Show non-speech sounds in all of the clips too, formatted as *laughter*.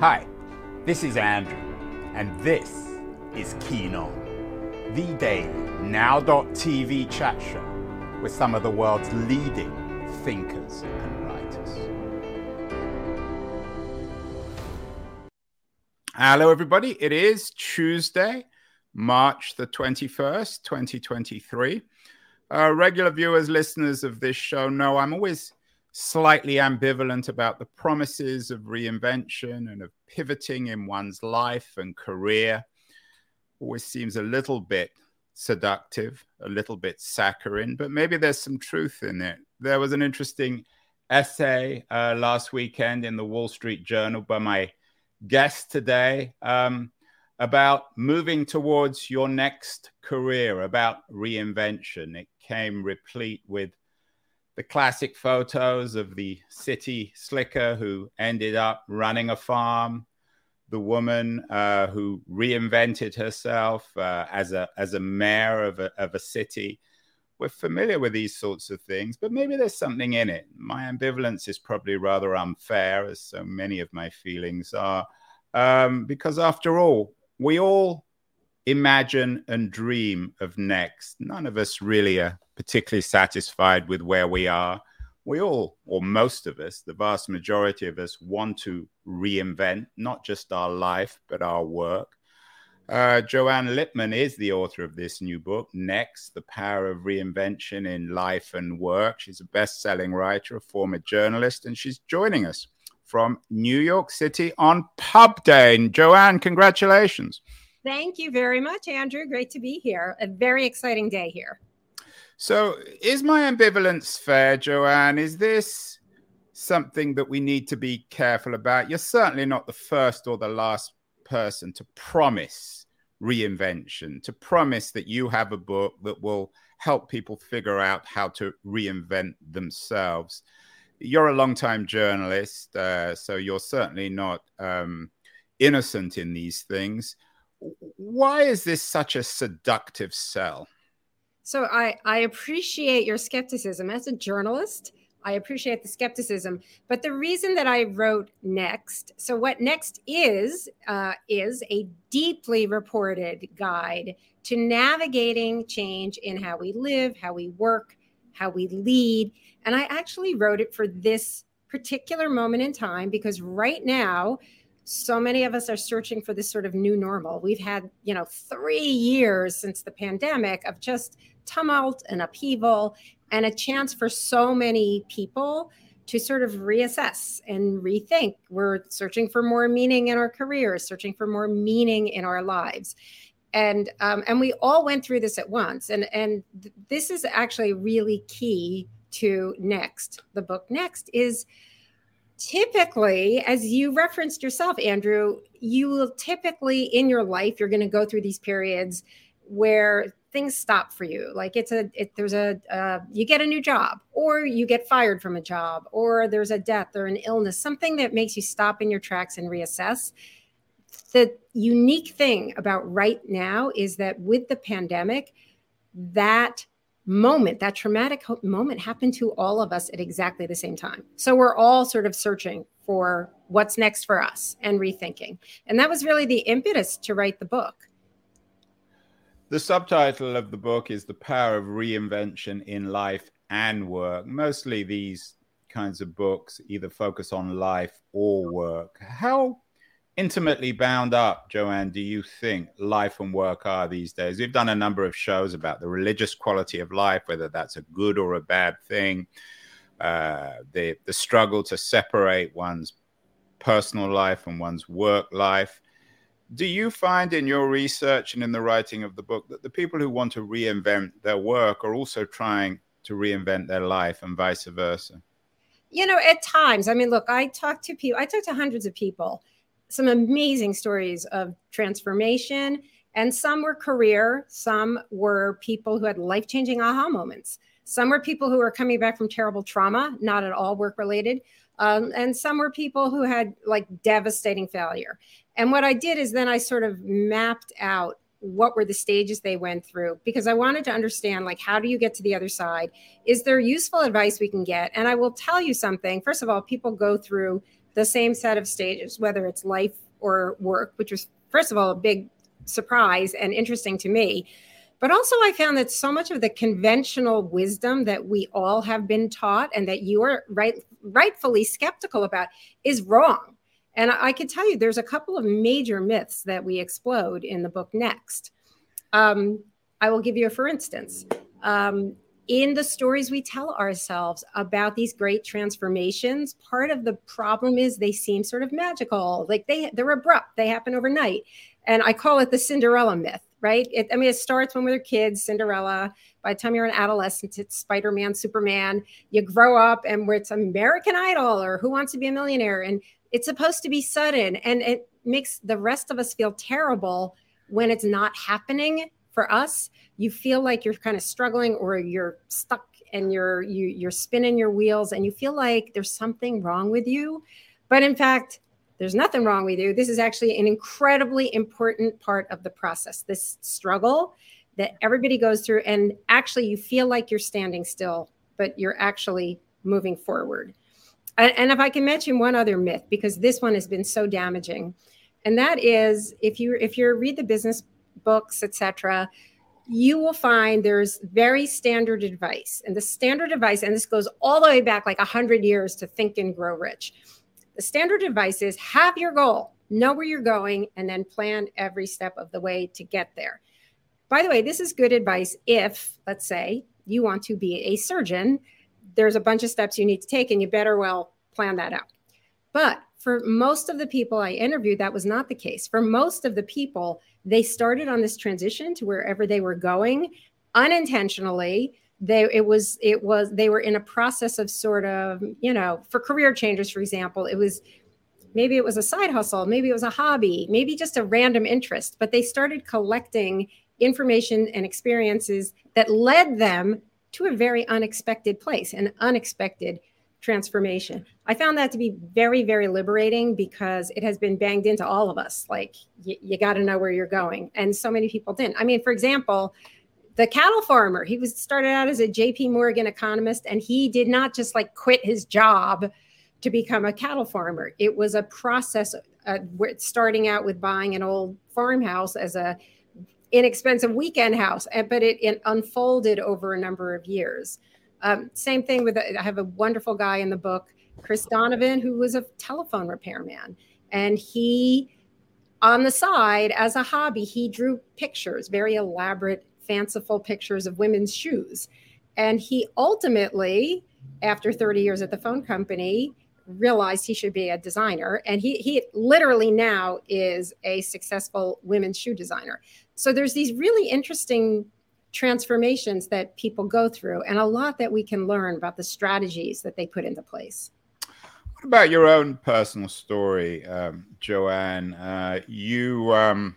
Hi, this is Andrew, and this is Keen On, the daily now.tv chat show with some of the world's leading thinkers and writers. Hello, everybody. It is Tuesday, March the 21st, 2023. Uh, regular viewers, listeners of this show know I'm always slightly ambivalent about the promises of reinvention and of pivoting in one's life and career. Always seems a little bit seductive, a little bit saccharine, but maybe there's some truth in it. There was an interesting essay uh, last weekend in the Wall Street Journal by my guest today um, about moving towards your next career, about reinvention. It came replete with the classic photos of the city slicker who ended up running a farm, the woman uh, who reinvented herself uh, as a as a mayor of a, of a city. We're familiar with these sorts of things, but maybe there's something in it. My ambivalence is probably rather unfair, as so many of my feelings are, um, because after all, we all imagine and dream of next. None of us really are particularly satisfied with where we are. We all, or most of us, the vast majority of us, want to reinvent not just our life, but our work. Uh, Joanne Lipman is the author of this new book, Next The Power of Reinvention in Life and Work. She's a best selling writer, a former journalist, and she's joining us from New York City on Pub Day. And Joanne, congratulations. Thank you very much, Andrew. Great to be here. A very exciting day here. So, is my ambivalence fair, Joanne? Is this something that we need to be careful about? You're certainly not the first or the last person to promise reinvention, to promise that you have a book that will help people figure out how to reinvent themselves. You're a long-time journalist, uh, so you're certainly not um, innocent in these things why is this such a seductive sell? So I, I appreciate your skepticism as a journalist. I appreciate the skepticism, but the reason that I wrote Next, so what Next is, uh, is a deeply reported guide to navigating change in how we live, how we work, how we lead. And I actually wrote it for this particular moment in time because right now so many of us are searching for this sort of new normal. We've had, you know, three years since the pandemic of just tumult and upheaval, and a chance for so many people to sort of reassess and rethink. We're searching for more meaning in our careers, searching for more meaning in our lives. And um, and we all went through this at once. And and th- this is actually really key to next. The book next is typically, as you referenced yourself, Andrew, you will typically in your life, you're going to go through these periods where things stop for you. Like it's a, it, there's a, uh, you get a new job or you get fired from a job or there's a death or an illness, something that makes you stop in your tracks and reassess. The unique thing about right now is that with the pandemic, that moment, that traumatic moment happened to all of us at exactly the same time. So we're all sort of searching for what's next for us and rethinking. And that was really the impetus to write the book. The subtitle of the book is The Power of Reinvention in Life and Work. Mostly these kinds of books either focus on life or work. How intimately bound up, Joanne, do you think life and work are these days? We've done a number of shows about the religious quality of life, whether that's a good or a bad thing, uh, the, the struggle to separate one's personal life and one's work life. Do you find in your research and in the writing of the book that the people who want to reinvent their work are also trying to reinvent their life and vice versa? You know, at times, I mean, look, I talk to people, I talk to hundreds of people some amazing stories of transformation. And some were career, some were people who had life changing aha moments. Some were people who were coming back from terrible trauma, not at all work related. Um, and some were people who had like devastating failure. And what I did is then I sort of mapped out what were the stages they went through because I wanted to understand like how do you get to the other side? Is there useful advice we can get? And I will tell you something. First of all, people go through the same set of stages, whether it's life or work, which was first of all a big surprise and interesting to me. But also, I found that so much of the conventional wisdom that we all have been taught and that you are right, rightfully skeptical about is wrong. And I can tell you, there's a couple of major myths that we explode in the book next. Um, I will give you a for instance. Um, in the stories we tell ourselves about these great transformations, part of the problem is they seem sort of magical, like they they're abrupt, they happen overnight, and I call it the Cinderella myth right? It, I mean, it starts when we're kids, Cinderella. By the time you're an adolescent, it's Spider Man, Superman. You grow up and where it's American Idol or Who Wants to Be a Millionaire. And it's supposed to be sudden. And it makes the rest of us feel terrible when it's not happening for us. You feel like you're kind of struggling or you're stuck and you're you, you're spinning your wheels and you feel like there's something wrong with you. But in fact, there's nothing wrong with you. This is actually an incredibly important part of the process, this struggle that everybody goes through. And actually, you feel like you're standing still, but you're actually moving forward. And, if I can mention one other myth, because this one has been so damaging, and that is if you if you read the business books, etc., you will find there's very standard advice. And the standard advice, and this goes all the way back like 100 years to Think and Grow Rich the standard advice is have your goal, know where you're going, and then plan every step of the way to get there. By the way, this is good advice if, let's say, you want to be a surgeon. There's a bunch of steps you need to take, and you better well plan that out. But for most of the people I interviewed, that was not the case. For most of the people, they started on this transition to wherever they were going unintentionally. They it was it was they were in a process of sort of you know for career changes for example it was maybe it was a side hustle maybe it was a hobby maybe just a random interest but they started collecting information and experiences that led them to a very unexpected place an unexpected transformation i found that to be very very liberating because it has been banged into all of us like y- you got to know where you're going and so many people didn't i mean for example the cattle farmer. He was started out as a JP Morgan economist and he did not just like quit his job to become a cattle farmer. It was a process uh, starting out with buying an old farmhouse as a inexpensive weekend house, but it, it unfolded over a number of years. Um, same thing with I have a wonderful guy in the book, Chris Donovan, who was a telephone repairman, and he on the side as a hobby he drew pictures very elaborate fanciful pictures of women's shoes. And he ultimately, after 30 years at the phone company, realized he should be a designer. And he, he literally now is a successful women's shoe designer. So there's these really interesting transformations that people go through and a lot that we can learn about the strategies that they put into place. What about your own personal story, um, Joanne? Uh, you um,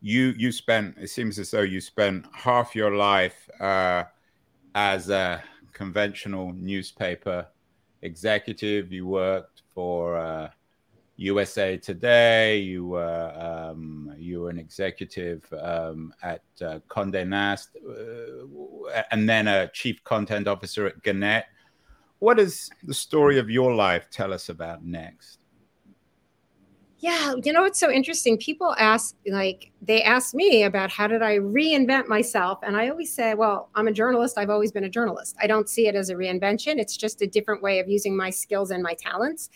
you you spent it seems as though you spent half your life uh, as a conventional newspaper executive. You worked for uh, USA Today. You were um, you were an executive um, at uh, Condé Nast, uh, and then a chief content officer at Gannett. What does the story of your life tell us about next? Yeah, you know what's so interesting? People ask, like, they ask me about how did I reinvent myself? And I always say, well, I'm a journalist. I've always been a journalist. I don't see it as a reinvention. It's just a different way of using my skills and my talents.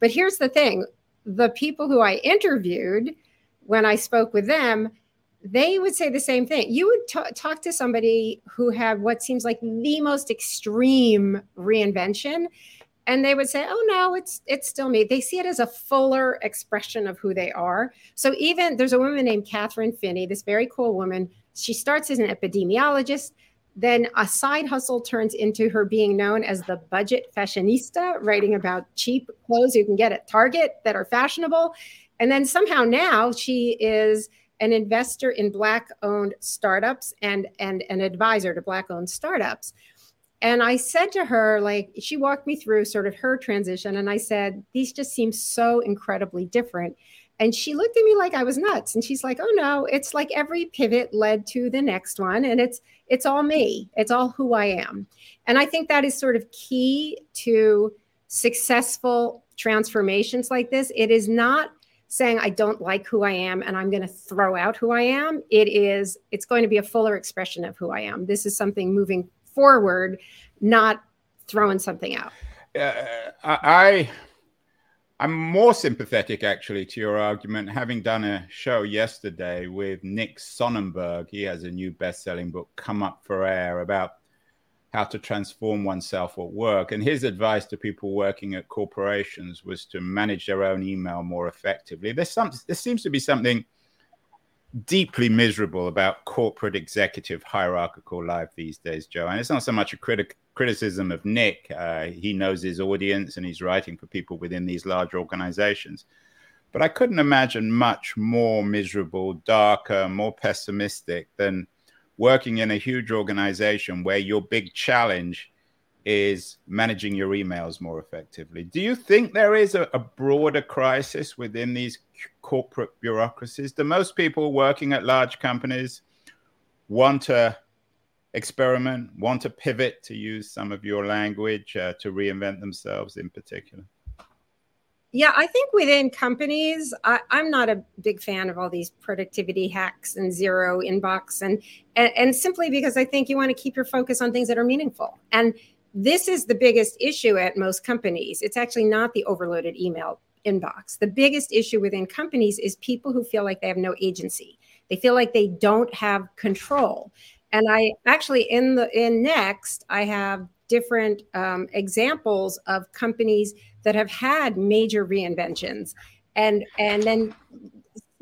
But here's the thing the people who I interviewed, when I spoke with them, they would say the same thing. You would t- talk to somebody who had what seems like the most extreme reinvention and they would say oh no it's it's still me. They see it as a fuller expression of who they are. So even there's a woman named kathryn finney this very cool woman. She starts as an epidemiologist then a side hustle turns into her being known as the budget fashionista writing about cheap clothes you can get at target that are fashionable and then somehow now she is an investor in black owned startups and and an advisor to black owned startups and I said to her, like, she walked me through sort of her transition. And I said, these just seem so incredibly different. And she looked at me like I was nuts. And she's like, oh no, it's like every pivot led to the next one. And it's it's all me. It's all who I am. And I think that is sort of key to successful transformations like this. It is not saying I don't like who I am and I'm going to throw out who I am. It is it's going to be a fuller expression of who I am. This is something moving forward, not throwing something out. Uh, I I'm more sympathetic actually to your argument, having done a show yesterday with Nick Sonnenberg. He has a new best-selling book, Come Up for Air, about how to transform oneself at work. And his advice to people working at corporations was to manage their own email more effectively. There's some there seems to be something deeply miserable about corporate executive hierarchical life these days, Joe. And it's not so much a critic criticism of Nick. Uh, he knows his audience and he's writing for people within these large organizations. But I couldn't imagine much more miserable, darker, more pessimistic than working in a huge organization where your big challenge is managing your emails more effectively. Do you think there is a, a broader crisis within these corporate bureaucracies? Do most people working at large companies want to experiment, want to pivot, to use some of your language, uh, to reinvent themselves in particular? Yeah, I think within companies, I, am not a big fan of all these productivity hacks and zero inbox, and, and and simply because I think you want to keep your focus on things that are meaningful. And this is the biggest issue at most companies. It's actually not the overloaded email inbox. The biggest issue within companies is people who feel like they have no agency. They feel like they don't have control. And I actually in the in next I have different um, examples of companies that have had major reinventions, and and then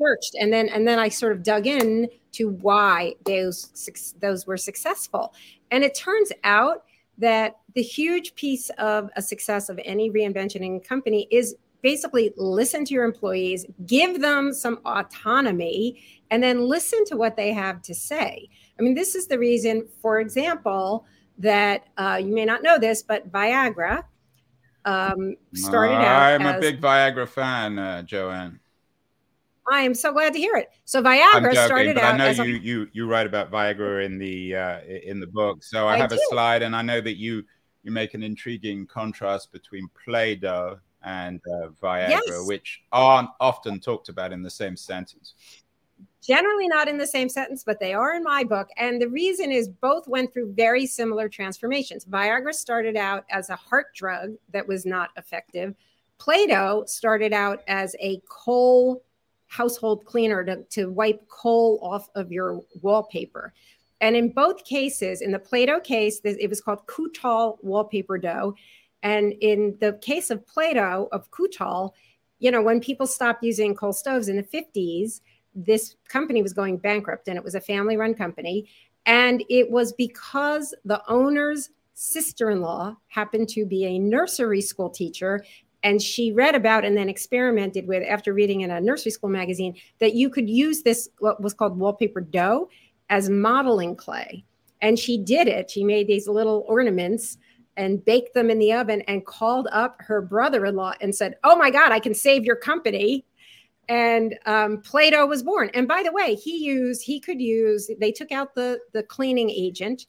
searched and then and then I sort of dug in to why those those were successful. And it turns out that the huge piece of a success of any reinvention in company is basically listen to your employees, give them some autonomy, and then listen to what they have to say. I mean, this is the reason, for example, that uh, you may not know this, but Viagra um, started out. I'm a big Viagra fan, uh, Joanne. I am so glad to hear it. So Viagra joking, started but out. I know you, a, you you write about Viagra in the uh, in the book. So I, I have do. a slide, and I know that you you make an intriguing contrast between Play-Doh and uh, Viagra, yes. which aren't often talked about in the same sentence generally not in the same sentence, but they are in my book. And the reason is both went through very similar transformations. Viagra started out as a heart drug that was not effective. Play-Doh started out as a coal household cleaner to, to wipe coal off of your wallpaper. And in both cases, in the Play-Doh case, it was called Kutol wallpaper dough. And in the case of Play-Doh, of Kutol, you know, when people stopped using coal stoves in the 50s, this company was going bankrupt and it was a family run company. And it was because the owner's sister in law happened to be a nursery school teacher. And she read about and then experimented with, after reading in a nursery school magazine, that you could use this, what was called wallpaper dough, as modeling clay. And she did it. She made these little ornaments and baked them in the oven and called up her brother in law and said, Oh my God, I can save your company and um, Play-Doh was born. And by the way, he used he could use. They took out the the cleaning agent,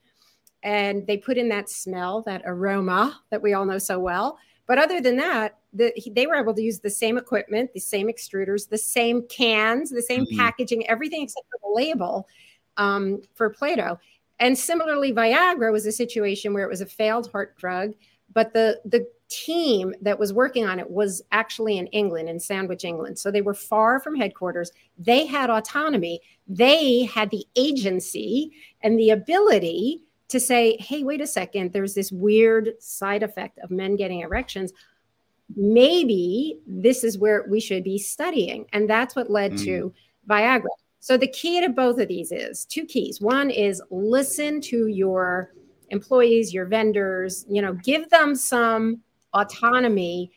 and they put in that smell, that aroma that we all know so well. But other than that, the, they were able to use the same equipment, the same extruders, the same cans, the same mm-hmm. packaging, everything except for the label um, for Play-Doh. And similarly, Viagra was a situation where it was a failed heart drug, but the the team that was working on it was actually in England, in Sandwich, England. So they were far from headquarters. They had autonomy. They had the agency and the ability to say, hey, wait a second, there's this weird side effect of men getting erections. Maybe this is where we should be studying. And that's what led mm. to Viagra. So the key to both of these is two keys. One is listen to your employees, your vendors, you know, give them some autonomy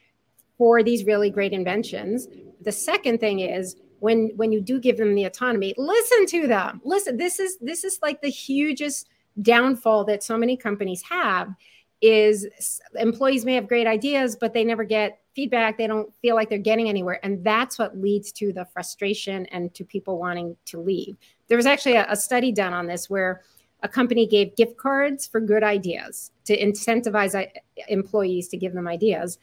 for these really great inventions. The second thing is when when you do give them the autonomy, listen to them. Listen, this is this is like the hugest downfall that so many companies have is employees may have great ideas, but they never get feedback. They don't feel like they're getting anywhere. And that's what leads to the frustration and to people wanting to leave. There was actually a, a study done on this where a company gave gift cards for good ideas to incentivize uh, employees to give them ideas.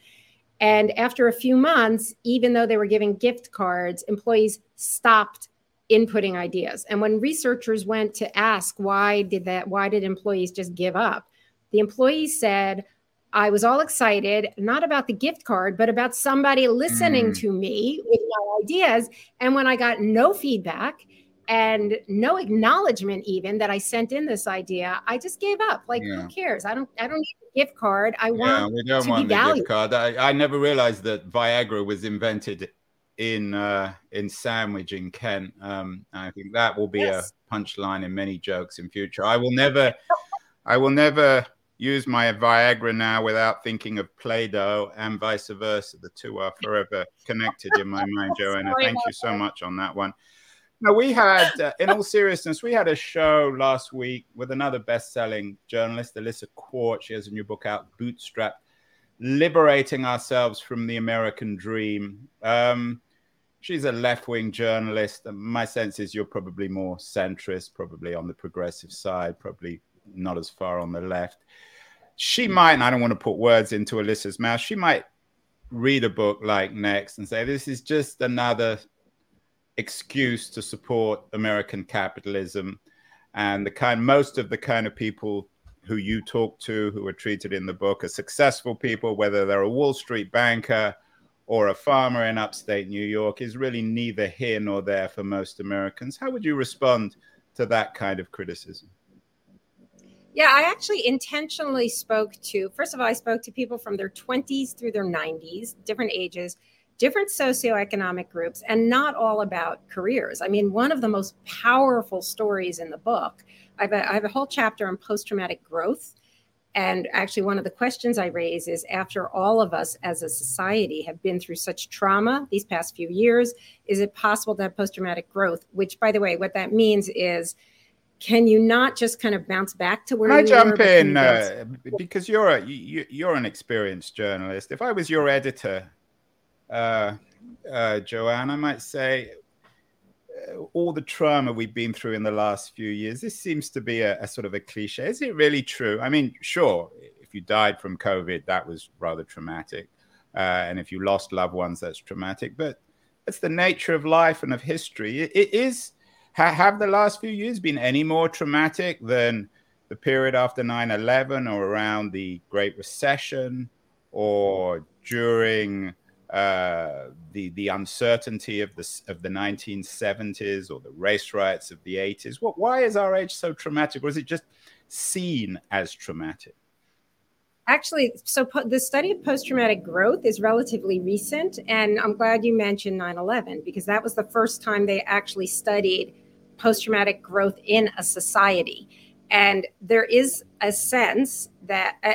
And after a few months, even though they were giving gift cards, employees stopped inputting ideas. And when researchers went to ask why did that, why did employees just give up? The employees said, I was all excited, not about the gift card, but about somebody listening mm. to me with my ideas. And when I got no feedback and no acknowledgement even that I sent in this idea, I just gave up. Like, yeah. who cares? I don't I don't need a gift card. I want yeah, we don't want the valued. gift card. I, I never realized that Viagra was invented in uh, in Sandwich in Kent. Um, I think that will be yes. a punchline in many jokes in future. I will never, I will never use my Viagra now without thinking of Play-Doh and vice versa. The two are forever connected in my mind, *laughs* Joanna. Thank you so much on that one. Now, we had, uh, in all seriousness, we had a show last week with another best-selling journalist, Alyssa Quart. She has a new book out, Bootstrap, Liberating Ourselves from the American Dream. Um, she's a left-wing journalist. My sense is you're probably more centrist, probably on the progressive side, probably not as far on the left. She might, and I don't want to put words into Alyssa's mouth, she might read a book like Next and say, this is just another excuse to support American capitalism. And the kind, most of the kind of people who you talk to, who are treated in the book, are successful people, whether they're a Wall Street banker or a farmer in upstate New York, is really neither here nor there for most Americans. How would you respond to that kind of criticism? Yeah, I actually intentionally spoke to, first of all, I spoke to people from their 20s through their 90s, different ages, different socioeconomic groups, and not all about careers. I mean, one of the most powerful stories in the book, I have a, I have a whole chapter on post traumatic growth. And actually, one of the questions I raise is after all of us as a society have been through such trauma these past few years, is it possible to have post traumatic growth? Which, by the way, what that means is can you not just kind of bounce back to where Can I jump were, in uh, because you're a you, you're an experienced journalist. If I was your editor, uh, uh, Joanne, I might say uh, all the trauma we've been through in the last few years. This seems to be a, a sort of a cliche. Is it really true? I mean, sure, if you died from COVID, that was rather traumatic, uh, and if you lost loved ones, that's traumatic. But it's the nature of life and of history. it, it is Ha- have the last few years been any more traumatic than the period after 9 11 or around the Great Recession or during the, the uncertainty of the, of the 1970s or the race riots of the 80s? What, why is our age so traumatic? Or is it just seen as traumatic? Actually, so po- the study of post traumatic growth is relatively recent. And I'm glad you mentioned 9 11 because that was the first time they actually studied post traumatic growth in a society. And there is a sense that uh,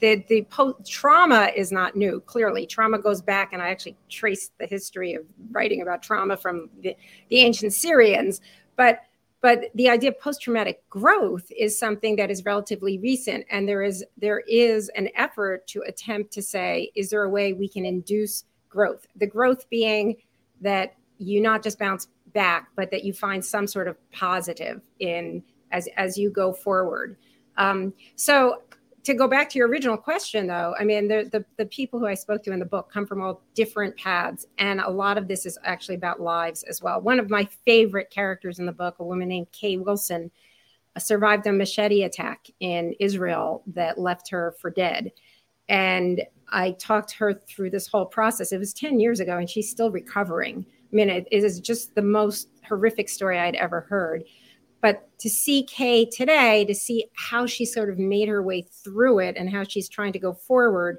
the, the post trauma is not new. Clearly, trauma goes back, and I actually traced the history of writing about trauma from the, the ancient Syrians. But but the idea of post-traumatic growth is something that is relatively recent and there is there is an effort to attempt to say is there a way we can induce growth the growth being that you not just bounce back, but that you find some sort of positive in as as you go forward. Um, so to go back to your original question, though, I mean, the, the, the people who I spoke to in the book come from all different paths, and a lot of this is actually about lives as well. One of my favorite characters in the book, a woman named Kay Wilson, uh, survived a machete attack in Israel that left her for dead. And I talked her through this whole process. It was 10 years ago, and she's still recovering I mean, it is just the most horrific story I'd ever heard. But to see Kay today, to see how she sort of made her way through it and how she's trying to go forward,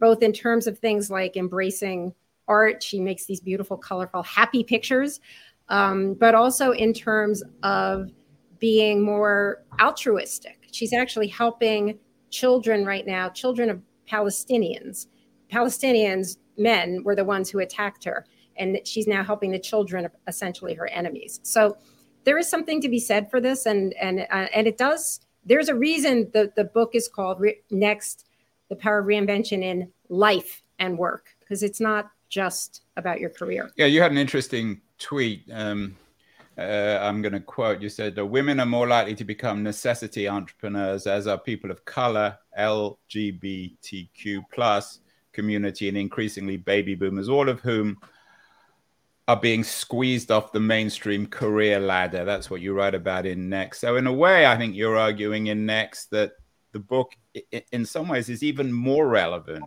both in terms of things like embracing art, she makes these beautiful, colorful, happy pictures, um, but also in terms of being more altruistic. She's actually helping children right now, children of Palestinians. Palestinians, men, were the ones who attacked her and she's now helping the children essentially her enemies so there is something to be said for this and and uh, and it does there's a reason the, the book is called Re- Next The Power of Reinvention in Life and Work, because it's not just about your career. Yeah, you had an interesting tweet. Um, uh, I'm going to quote you said, the Women are more likely to become necessity entrepreneurs, as are people of color, LGBTQ plus community, and increasingly baby boomers, all of whom are being squeezed off the mainstream career ladder. That's what you write about in Next. So, in a way, I think you're arguing in Next that the book, in some ways, is even more relevant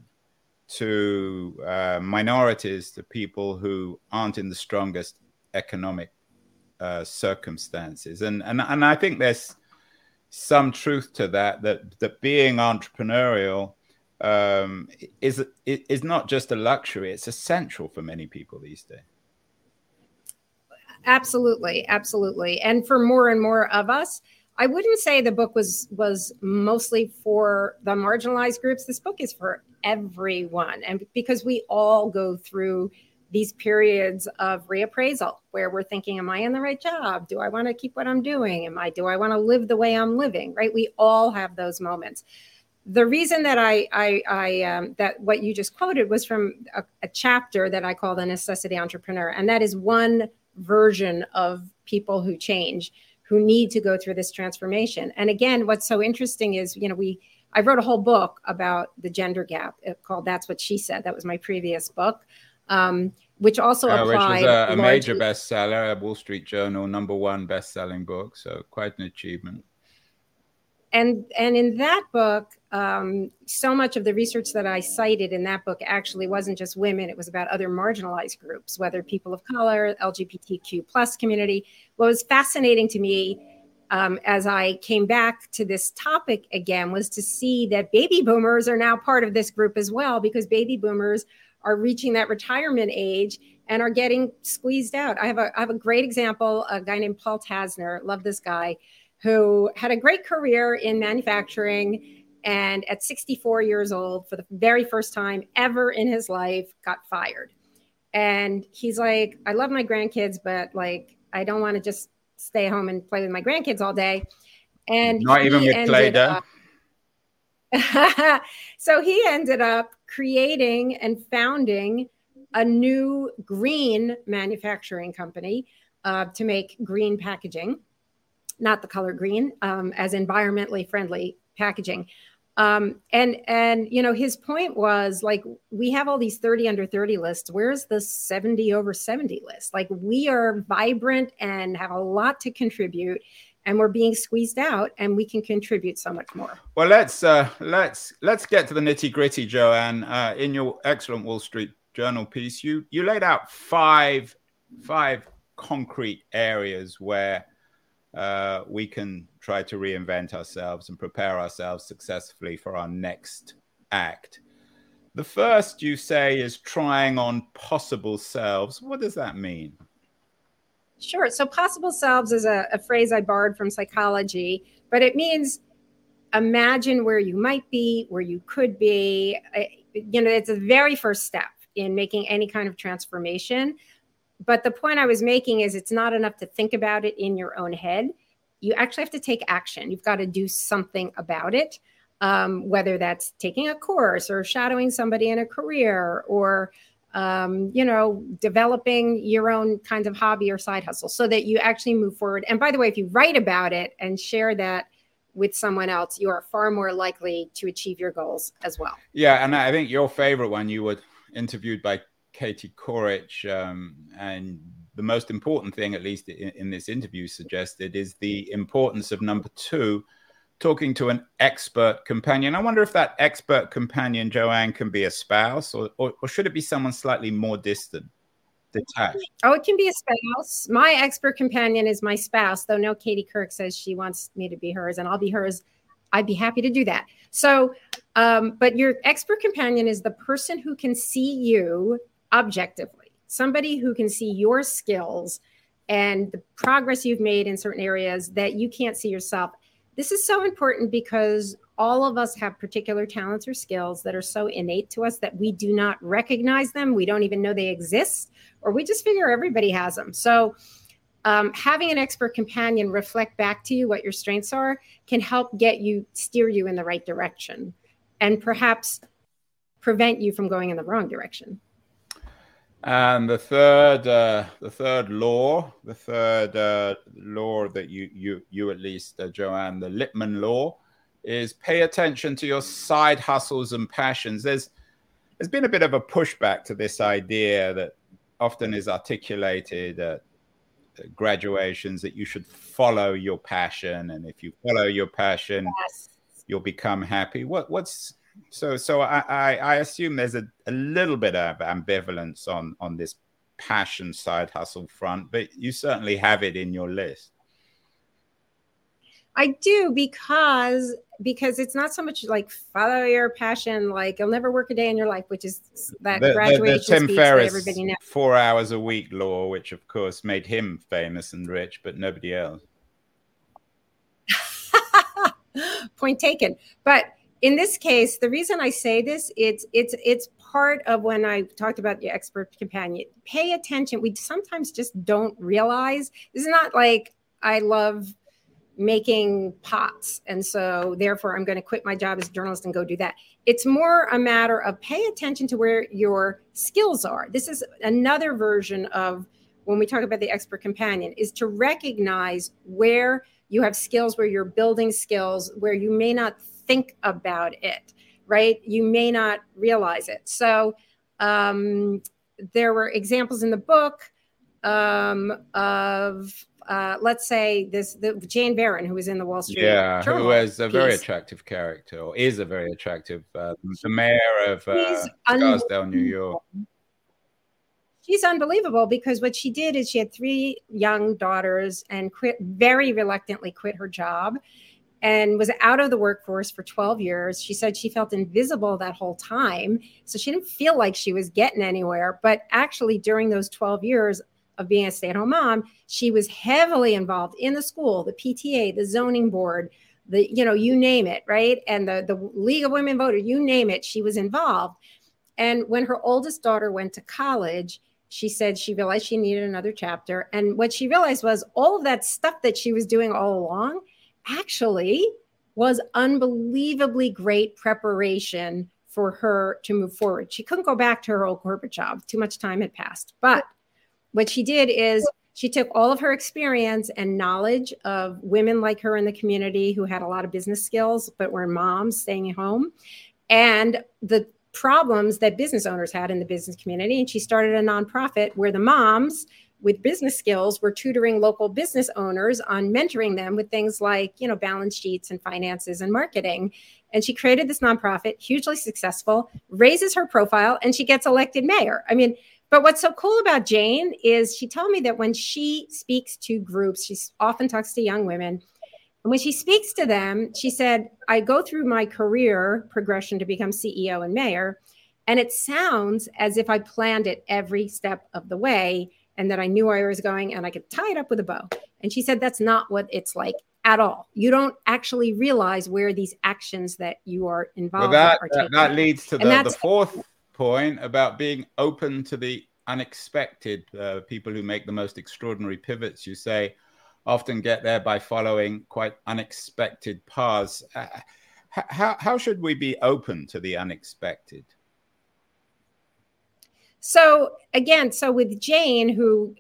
to uh, minorities, to people who aren't in the strongest economic uh, circumstances. And, and, and I think there's some truth to that, that, that being entrepreneurial um, is, is not just a luxury, it's essential for many people these days. Absolutely, absolutely. And for more and more of us, I wouldn't say the book was was mostly for the marginalized groups. This book is for everyone, and because we all go through these periods of reappraisal where we're thinking, "Am I in the right job? Do I want to keep what I'm doing? Am I? Do I want to live the way I'm living?" Right? We all have those moments. The reason that I, I, I um, that what you just quoted was from a, a chapter that I call the necessity entrepreneur, and that is one version of people who change who need to go through this transformation. And again, what's so interesting is, you know, we I wrote a whole book about the gender gap called "That's What She Said." That was my previous book, um, which also uh, applied. Which was a, a major bestseller, a Wall Street Journal number one best-selling book. So quite an achievement and and in that book um, so much of the research that i cited in that book actually wasn't just women it was about other marginalized groups whether people of color lgbtq plus community. What was fascinating to me um, as i came back to this topic again was to see that baby boomers are now part of this group as well because baby boomers are reaching that retirement age and are getting squeezed out. I have a, I have a great example a guy named paul tasner love this guy who had a great career in manufacturing and at 64 years old, for the very first time ever in his life, got fired. And he's like, I love my grandkids, but like, I don't want to just stay home and play with my grandkids all day. And not even with doh. *laughs* so he ended up creating and founding a new green manufacturing company uh, to make green packaging not the color green, um, as environmentally friendly packaging. Um, and and you know his point was like we have all these 30 under 30 lists. Where's the 70 over 70 list? Like we are vibrant and have a lot to contribute and we're being squeezed out and we can contribute so much more. Well let's uh let's let's get to the nitty gritty joanne. Uh, in your excellent wall street journal piece you you laid out five five concrete areas where uh, we can try to reinvent ourselves and prepare ourselves successfully for our next act. The first you say is trying on possible selves. What does that mean? Sure. So, possible selves is a, a phrase I borrowed from psychology, but it means imagine where you might be, where you could be. You know, it's a very first step in making any kind of transformation but the point I was making is it's not enough to think about it in your own head. You actually have to take action. You've got to do something about it, um, whether that's taking a course or shadowing somebody in a career or um, you know, developing your own kind of hobby or side hustle so that you actually move forward. And by the way, if you write about it and share that with someone else, you are far more likely to achieve your goals as well. Yeah. And I think your favorite one, you were interviewed by Katie Couric, um, and the most important thing, at least in, in, this interview, suggested is the importance of number two, talking to an expert companion. I wonder if that expert companion, Joanne, can be a spouse, or, or, or should it be someone slightly more distant? Detached. Oh, it can be a spouse. My expert companion is my spouse, though no Katie Couric says she wants me to be hers, and I'll be hers. I'd be happy to do that. So, um, but your expert companion is the person who can see you objectively, somebody who can see your skills and the progress you've made in certain areas that you can't see yourself. This is so important because all of us have particular talents or skills that are so innate to us that we do not recognize them. We don't even know they exist, or we just figure everybody has them. So, um, having an expert companion reflect back to you what your strengths are can help get you steer you in the right direction and perhaps prevent you from going in the wrong direction and the third uh, the third law the third uh, law that you you you at least uh, joanne the lipman law is pay attention to your side hustles and passions there's there's been a bit of a pushback to this idea that often is articulated at graduations that you should follow your passion, and if you follow your passion, yes. you'll become happy. What what's so so I, I, I assume there's a, a little bit of ambivalence on on this passion side hustle front, but you certainly have it in your list. I do because because it's not so much like follow your passion, like you'll never work a day in your life, which is that the, graduation the, the Tim speech Ferriss that everybody knows. Four hours a week law, which of course made him famous and rich, but nobody else. *laughs* Point taken. But in this case, the reason I say this, it's it's it's part of when I talked about the expert companion. Pay attention. We sometimes just don't realize. It's not like I love making pots. And so, therefore, I'm going to quit my job as a journalist and go do that. It's more a matter of pay attention to where your skills are. This is another version of when we talk about the expert companion is to recognize where you have skills, where you're building skills, where you may not think about it, right? You may not realize it. So, um, there were examples in the book um, of uh, let's say this the Jane Veron, who was in the Wall Street yeah, Journal who was a piece. very attractive character, or is a very attractive, uh, the mayor of uh, Scarsdale, New York. She's unbelievable because what she did is she had three young daughters and quit very reluctantly quit her job and was out of the workforce for 12 years. She said she felt invisible that whole time. So she didn't feel like she was getting anywhere. But actually, during those 12 years, of being a stay-at-home mom, she was heavily involved in the school, the PTA, the zoning board, the you know you name it, right? And the the League of Women Voters, you name it, she was involved. And when her oldest daughter went to college, she said she realized she needed another chapter. And what she realized was all of that stuff that she was doing all along actually was unbelievably great preparation for her to move forward. She couldn't go back to her old corporate job. Too much time had passed. But what she did is she took all of her experience and knowledge of women like her in the community who had a lot of business skills but were moms staying at home and the problems that business owners had in the business community and she started a nonprofit where the moms with business skills we're tutoring local business owners on mentoring them with things like you know balance sheets and finances and marketing and she created this nonprofit hugely successful raises her profile and she gets elected mayor i mean but what's so cool about Jane is she told me that when she speaks to groups, she often talks to young women. And when she speaks to them, she said, I go through my career progression to become CEO and mayor. And it sounds as if I planned it every step of the way and that I knew where I was going and I could tie it up with a bow. And she said, that's not what it's like at all. You don't actually realize where these actions that you are involved well, that, that, that, leads to the, the fourth point about being open to the unexpected. Uh, people who make the most extraordinary pivots, you say, often get there by following quite unexpected paths. Uh, how, how should we be open to the unexpected? So, again, so with Jane, who,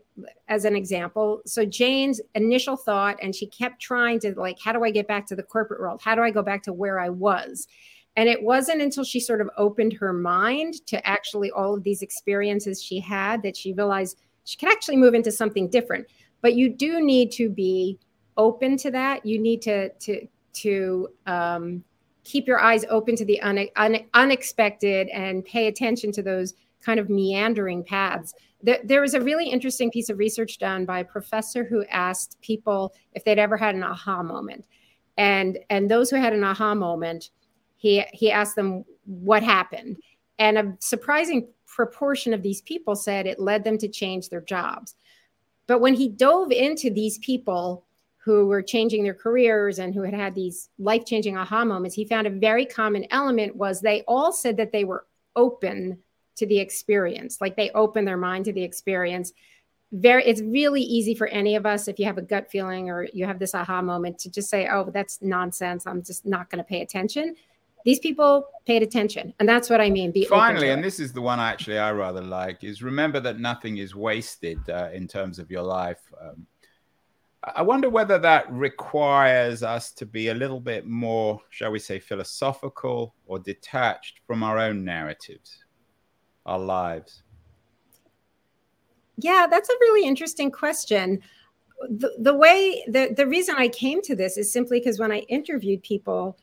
as an example, so Jane's initial thought, and she kept trying to, like, how do I get back to the corporate world? How do I go back to where I was? And it wasn't until she sort of opened her mind to actually all of these experiences she had that she realized she could actually move into something different. But you do need to be open to that. You need to to to um, keep your eyes open to the un, un, unexpected and pay attention to those kind of meandering paths. There, there was a really interesting piece of research done by a professor who asked people if they'd ever had an aha moment, and and those who had an aha moment he he asked them what happened. And a surprising proportion of these people said it led them to change their jobs. But when he dove into these people who were changing their careers and who had had these life-changing aha moments he found a very common element was they all said that they were open to the experience. Like they open their mind to the experience. Very it's really easy for any of us if you have a gut feeling or you have this aha moment to just say oh that's nonsense. I'm just not going to pay attention. These people paid attention and that's what i mean be finally and this is the one I actually i rather like is remember that nothing is wasted uh, in terms of your life um, i wonder whether that requires us to be a little bit more shall we say philosophical or detached from our own narratives our lives yeah that's a really interesting question the, the way the, the reason i came to this is simply because when i interviewed people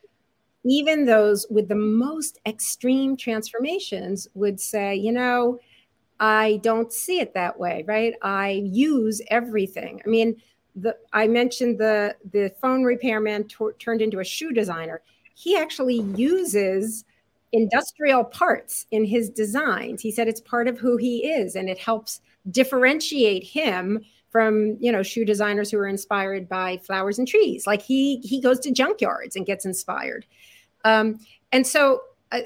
even those with the most extreme transformations would say, you know, I don't see it that way, right? I use everything. I mean, the I mentioned the the phone repairman t- turned into a shoe designer. He actually uses industrial parts in his designs. He said it's part of who he is and it helps differentiate him from you know shoe designers who are inspired by flowers and trees like he he goes to junkyards and gets inspired um, and so uh,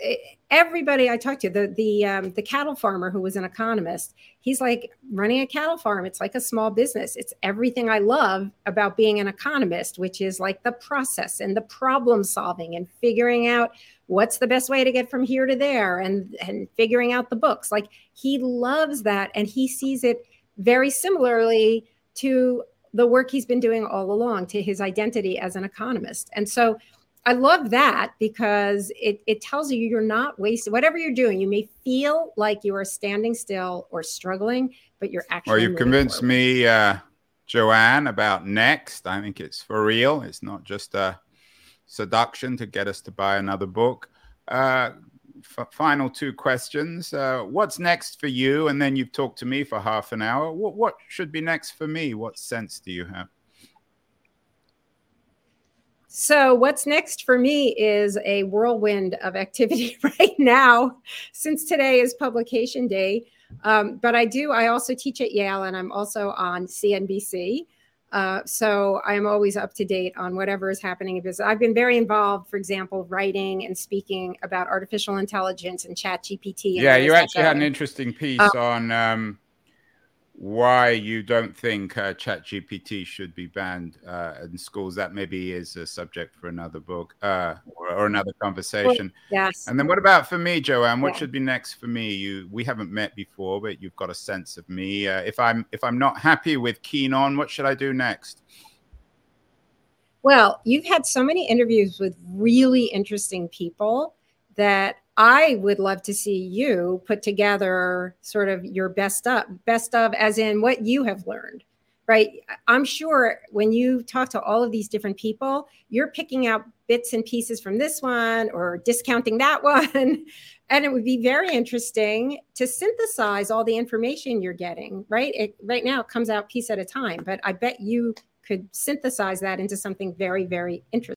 everybody I talked to, the the um, the cattle farmer who was an economist, he's like running a cattle farm. It's like a small business. It's everything I love about being an economist, which is like the process and the problem solving and figuring out what's the best way to get from here to there and and figuring out the books. Like he loves that, and he sees it very similarly to the work he's been doing all along to his identity as an economist. And so I love that because it, it tells you you're not wasting whatever you're doing. You may feel like you are standing still or struggling, but you're actually. Well, you've convinced forward. me, uh, Joanne, about next. I think it's for real. It's not just a seduction to get us to buy another book. Uh, f- final two questions. Uh, what's next for you? And then you've talked to me for half an hour. What, what should be next for me? What sense do you have? So, what's next for me is a whirlwind of activity *laughs* right now, since today is publication day. Um, but I do, I also teach at Yale and I'm also on CNBC. Uh, so I'm always up to date on whatever is happening because I've been very involved, for example, writing and speaking about artificial intelligence and ChatGPT. Yeah, you actually had an interesting piece um, on um, why you don't think uh, ChatGPT should be banned uh, in schools. That maybe is a subject for another book uh, or, or, another conversation. Yes. And then what about for me, Joanne? What yeah. should be next for me? You we haven't met before, but you've got a sense of me. Uh, if I'm if I'm not happy with Keen On, what should I do next? Well, you've had so many interviews with really interesting people that I would love to see you put together sort of your best up, best of, as in what you have learned, right? I'm sure when you talk to all of these different people, you're picking out bits and pieces from this one or discounting that *laughs* one. and it would be very interesting to synthesize all the information you're getting, right? It, right now, it comes out piece at a time, but I bet you could synthesize that into something very, very interesting.